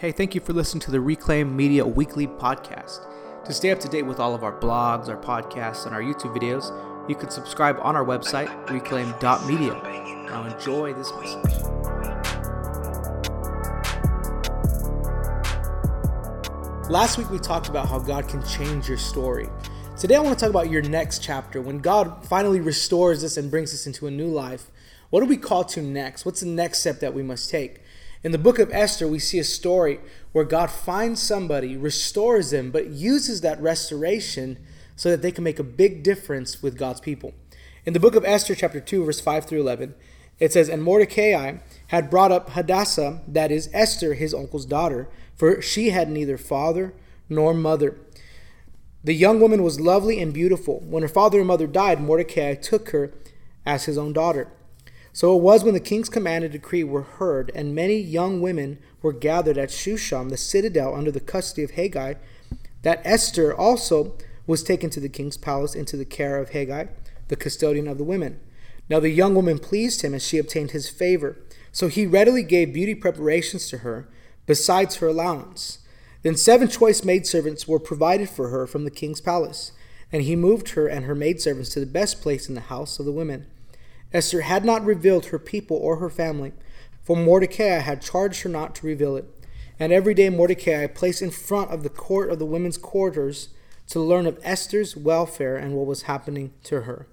Hey, thank you for listening to the Reclaim Media Weekly podcast. To stay up to date with all of our blogs, our podcasts, and our YouTube videos, you can subscribe on our website, reclaim.media. Now enjoy this message. Last week we talked about how God can change your story. Today I want to talk about your next chapter. When God finally restores us and brings us into a new life, what are we called to next? What's the next step that we must take? In the book of Esther, we see a story where God finds somebody, restores them, but uses that restoration so that they can make a big difference with God's people. In the book of Esther, chapter 2, verse 5 through 11, it says, And Mordecai had brought up Hadassah, that is Esther, his uncle's daughter, for she had neither father nor mother. The young woman was lovely and beautiful. When her father and mother died, Mordecai took her as his own daughter. So it was when the king's command and decree were heard, and many young women were gathered at Shushan, the citadel, under the custody of Hegai, that Esther also was taken to the king's palace into the care of Hegai, the custodian of the women. Now the young woman pleased him, and she obtained his favor. So he readily gave beauty preparations to her, besides her allowance. Then seven choice maidservants were provided for her from the king's palace, and he moved her and her maidservants to the best place in the house of the women. Esther had not revealed her people or her family, for Mordecai had charged her not to reveal it. And every day Mordecai placed in front of the court of the women's quarters to learn of Esther's welfare and what was happening to her.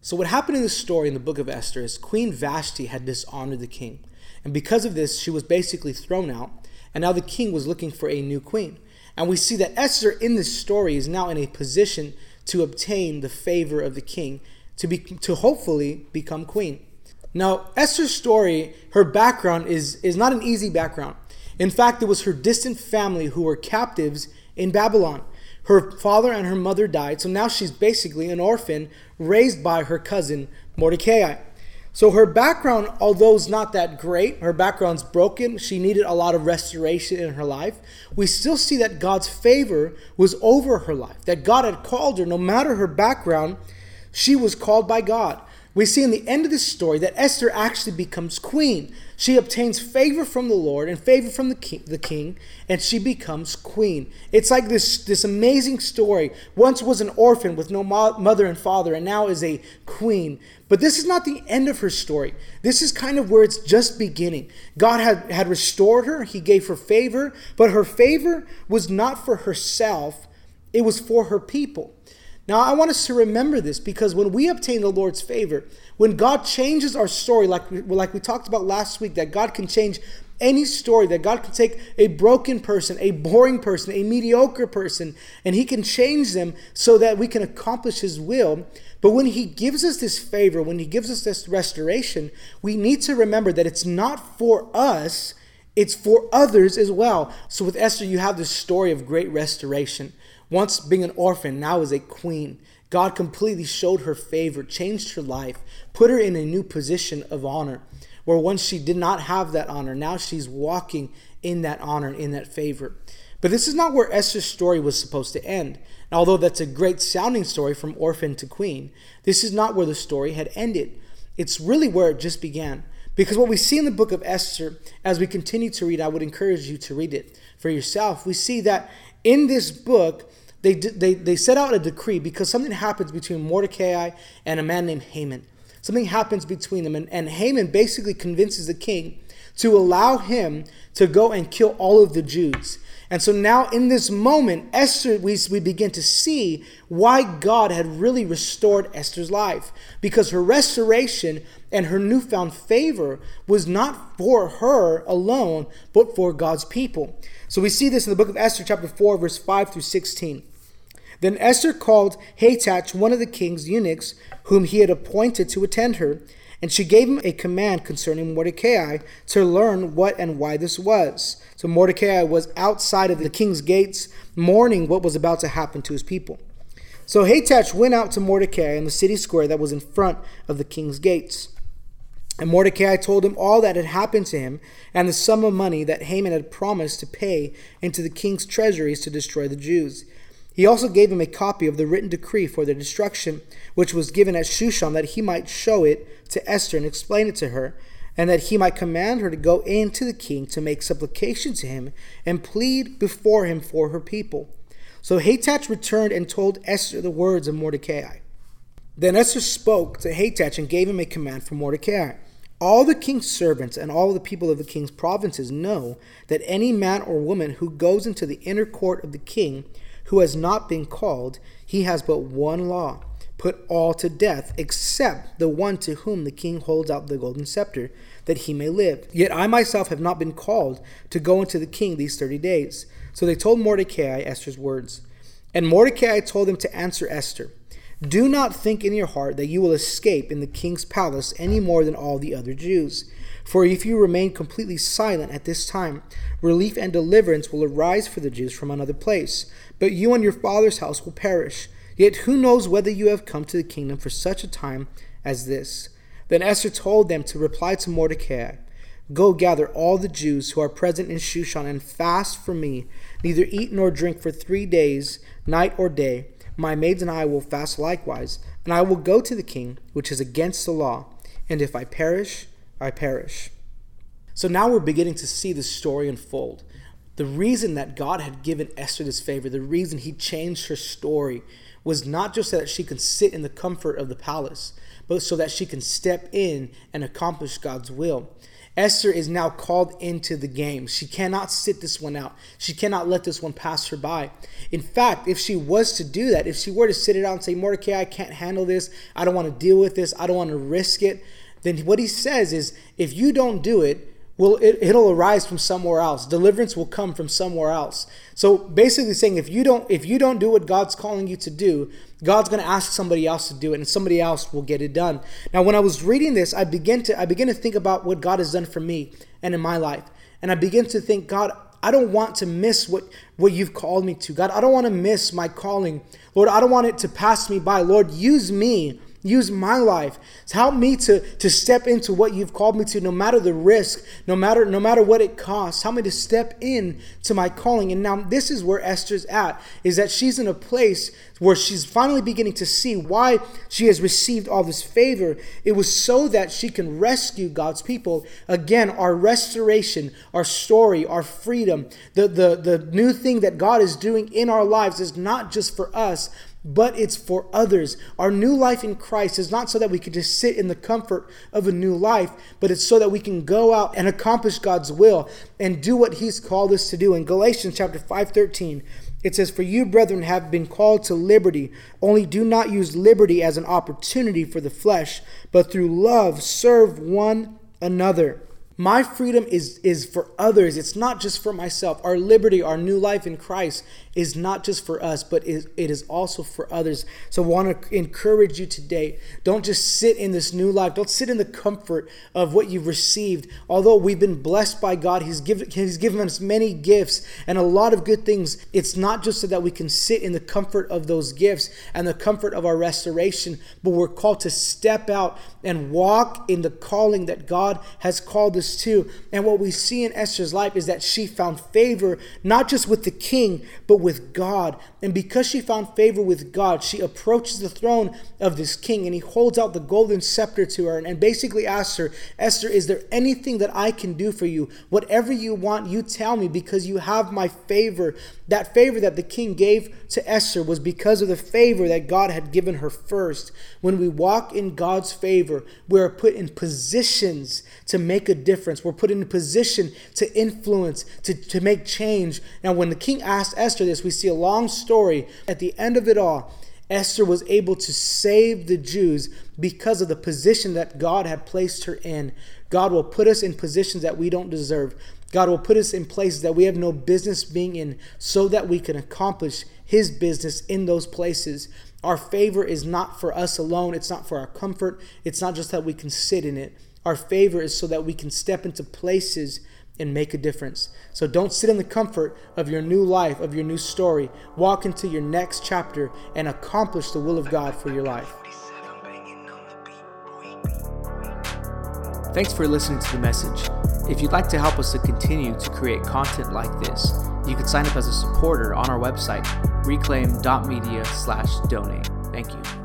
So, what happened in the story in the book of Esther is Queen Vashti had dishonored the king. And because of this, she was basically thrown out. And now the king was looking for a new queen. And we see that Esther in this story is now in a position to obtain the favor of the king to be to hopefully become queen. Now, Esther's story, her background is is not an easy background. In fact, it was her distant family who were captives in Babylon. Her father and her mother died, so now she's basically an orphan raised by her cousin Mordecai. So her background, although it's not that great, her background's broken. She needed a lot of restoration in her life. We still see that God's favor was over her life, that God had called her, no matter her background, she was called by God. We see in the end of this story that Esther actually becomes queen. She obtains favor from the Lord and favor from the king, the king, and she becomes queen. It's like this, this amazing story. Once was an orphan with no mother and father, and now is a queen. But this is not the end of her story. This is kind of where it's just beginning. God had, had restored her, He gave her favor, but her favor was not for herself, it was for her people. Now, I want us to remember this because when we obtain the Lord's favor, when God changes our story, like we, like we talked about last week, that God can change any story, that God can take a broken person, a boring person, a mediocre person, and He can change them so that we can accomplish His will. But when He gives us this favor, when He gives us this restoration, we need to remember that it's not for us, it's for others as well. So with Esther, you have this story of great restoration. Once being an orphan, now as a queen. God completely showed her favor, changed her life, put her in a new position of honor. Where once she did not have that honor, now she's walking in that honor, in that favor. But this is not where Esther's story was supposed to end. And although that's a great sounding story from orphan to queen, this is not where the story had ended. It's really where it just began. Because what we see in the book of Esther, as we continue to read, I would encourage you to read it for yourself. We see that in this book, they, they, they set out a decree because something happens between Mordecai and a man named Haman. Something happens between them, and, and Haman basically convinces the king to allow him to go and kill all of the Jews. And so now, in this moment, Esther, we, we begin to see why God had really restored Esther's life. Because her restoration and her newfound favor was not for her alone, but for God's people. So we see this in the book of Esther, chapter 4, verse 5 through 16. Then Esther called Hathach, one of the king's eunuchs, whom he had appointed to attend her, and she gave him a command concerning Mordecai to learn what and why this was. So Mordecai was outside of the king's gates, mourning what was about to happen to his people. So Hathach went out to Mordecai in the city square that was in front of the king's gates. And Mordecai told him all that had happened to him and the sum of money that Haman had promised to pay into the king's treasuries to destroy the Jews. He also gave him a copy of the written decree for their destruction, which was given at Shushan, that he might show it to Esther and explain it to her. and that he might command her to go in to the king to make supplication to him and plead before him for her people. So Hathach returned and told Esther the words of Mordecai. Then Esther spoke to Hathach and gave him a command for Mordecai. All the king's servants and all the people of the king's provinces know that any man or woman who goes into the inner court of the king who has not been called, he has but one law put all to death, except the one to whom the king holds out the golden scepter, that he may live. Yet I myself have not been called to go into the king these thirty days. So they told Mordecai Esther's words. And Mordecai told them to answer Esther Do not think in your heart that you will escape in the king's palace any more than all the other Jews. For if you remain completely silent at this time, relief and deliverance will arise for the Jews from another place, but you and your father's house will perish. Yet who knows whether you have come to the kingdom for such a time as this? Then Esther told them to reply to Mordecai Go gather all the Jews who are present in Shushan and fast for me, neither eat nor drink for three days, night or day. My maids and I will fast likewise, and I will go to the king, which is against the law. And if I perish, I perish. So now we're beginning to see the story unfold. The reason that God had given Esther this favor, the reason he changed her story, was not just so that she could sit in the comfort of the palace, but so that she can step in and accomplish God's will. Esther is now called into the game. She cannot sit this one out. She cannot let this one pass her by. In fact, if she was to do that, if she were to sit it out and say, Mordecai, I can't handle this, I don't want to deal with this, I don't want to risk it, then what he says is, if you don't do it, will it, it'll arise from somewhere else deliverance will come from somewhere else so basically saying if you don't if you don't do what god's calling you to do god's going to ask somebody else to do it and somebody else will get it done now when i was reading this i begin to i begin to think about what god has done for me and in my life and i begin to think god I don't want to miss what, what you've called me to. God, I don't want to miss my calling. Lord, I don't want it to pass me by. Lord, use me Use my life. Help me to, to step into what you've called me to, no matter the risk, no matter no matter what it costs. Help me to step in to my calling. And now this is where Esther's at, is that she's in a place where she's finally beginning to see why she has received all this favor. It was so that she can rescue God's people. Again, our restoration, our story, our freedom, the, the, the new thing that God is doing in our lives is not just for us, but it's for others. Our new life in Christ is not so that we can just sit in the comfort of a new life, but it's so that we can go out and accomplish God's will and do what he's called us to do. In Galatians chapter 5:13, it says, "For you, brethren, have been called to liberty, only do not use liberty as an opportunity for the flesh, but through love serve one another." My freedom is, is for others. It's not just for myself. Our liberty, our new life in Christ is not just for us, but it is also for others. So I want to encourage you today. Don't just sit in this new life. Don't sit in the comfort of what you've received. Although we've been blessed by God, He's given, He's given us many gifts and a lot of good things. It's not just so that we can sit in the comfort of those gifts and the comfort of our restoration, but we're called to step out and walk in the calling that God has called us to. And what we see in Esther's life is that she found favor not just with the king, but with God. And because she found favor with God, she approaches the throne of this king and he holds out the golden scepter to her and basically asks her, Esther, is there anything that I can do for you? Whatever you want, you tell me because you have my favor. That favor that the king gave to Esther was because of the favor that God had given her first. When we walk in God's favor, we are put in positions to make a difference. We're put in a position to influence, to, to make change. Now, when the king asked Esther we see a long story. At the end of it all, Esther was able to save the Jews because of the position that God had placed her in. God will put us in positions that we don't deserve. God will put us in places that we have no business being in so that we can accomplish His business in those places. Our favor is not for us alone, it's not for our comfort, it's not just that we can sit in it. Our favor is so that we can step into places and make a difference. So don't sit in the comfort of your new life, of your new story. Walk into your next chapter and accomplish the will of God for your life. Thanks for listening to the message. If you'd like to help us to continue to create content like this, you can sign up as a supporter on our website, reclaim.media/donate. Thank you.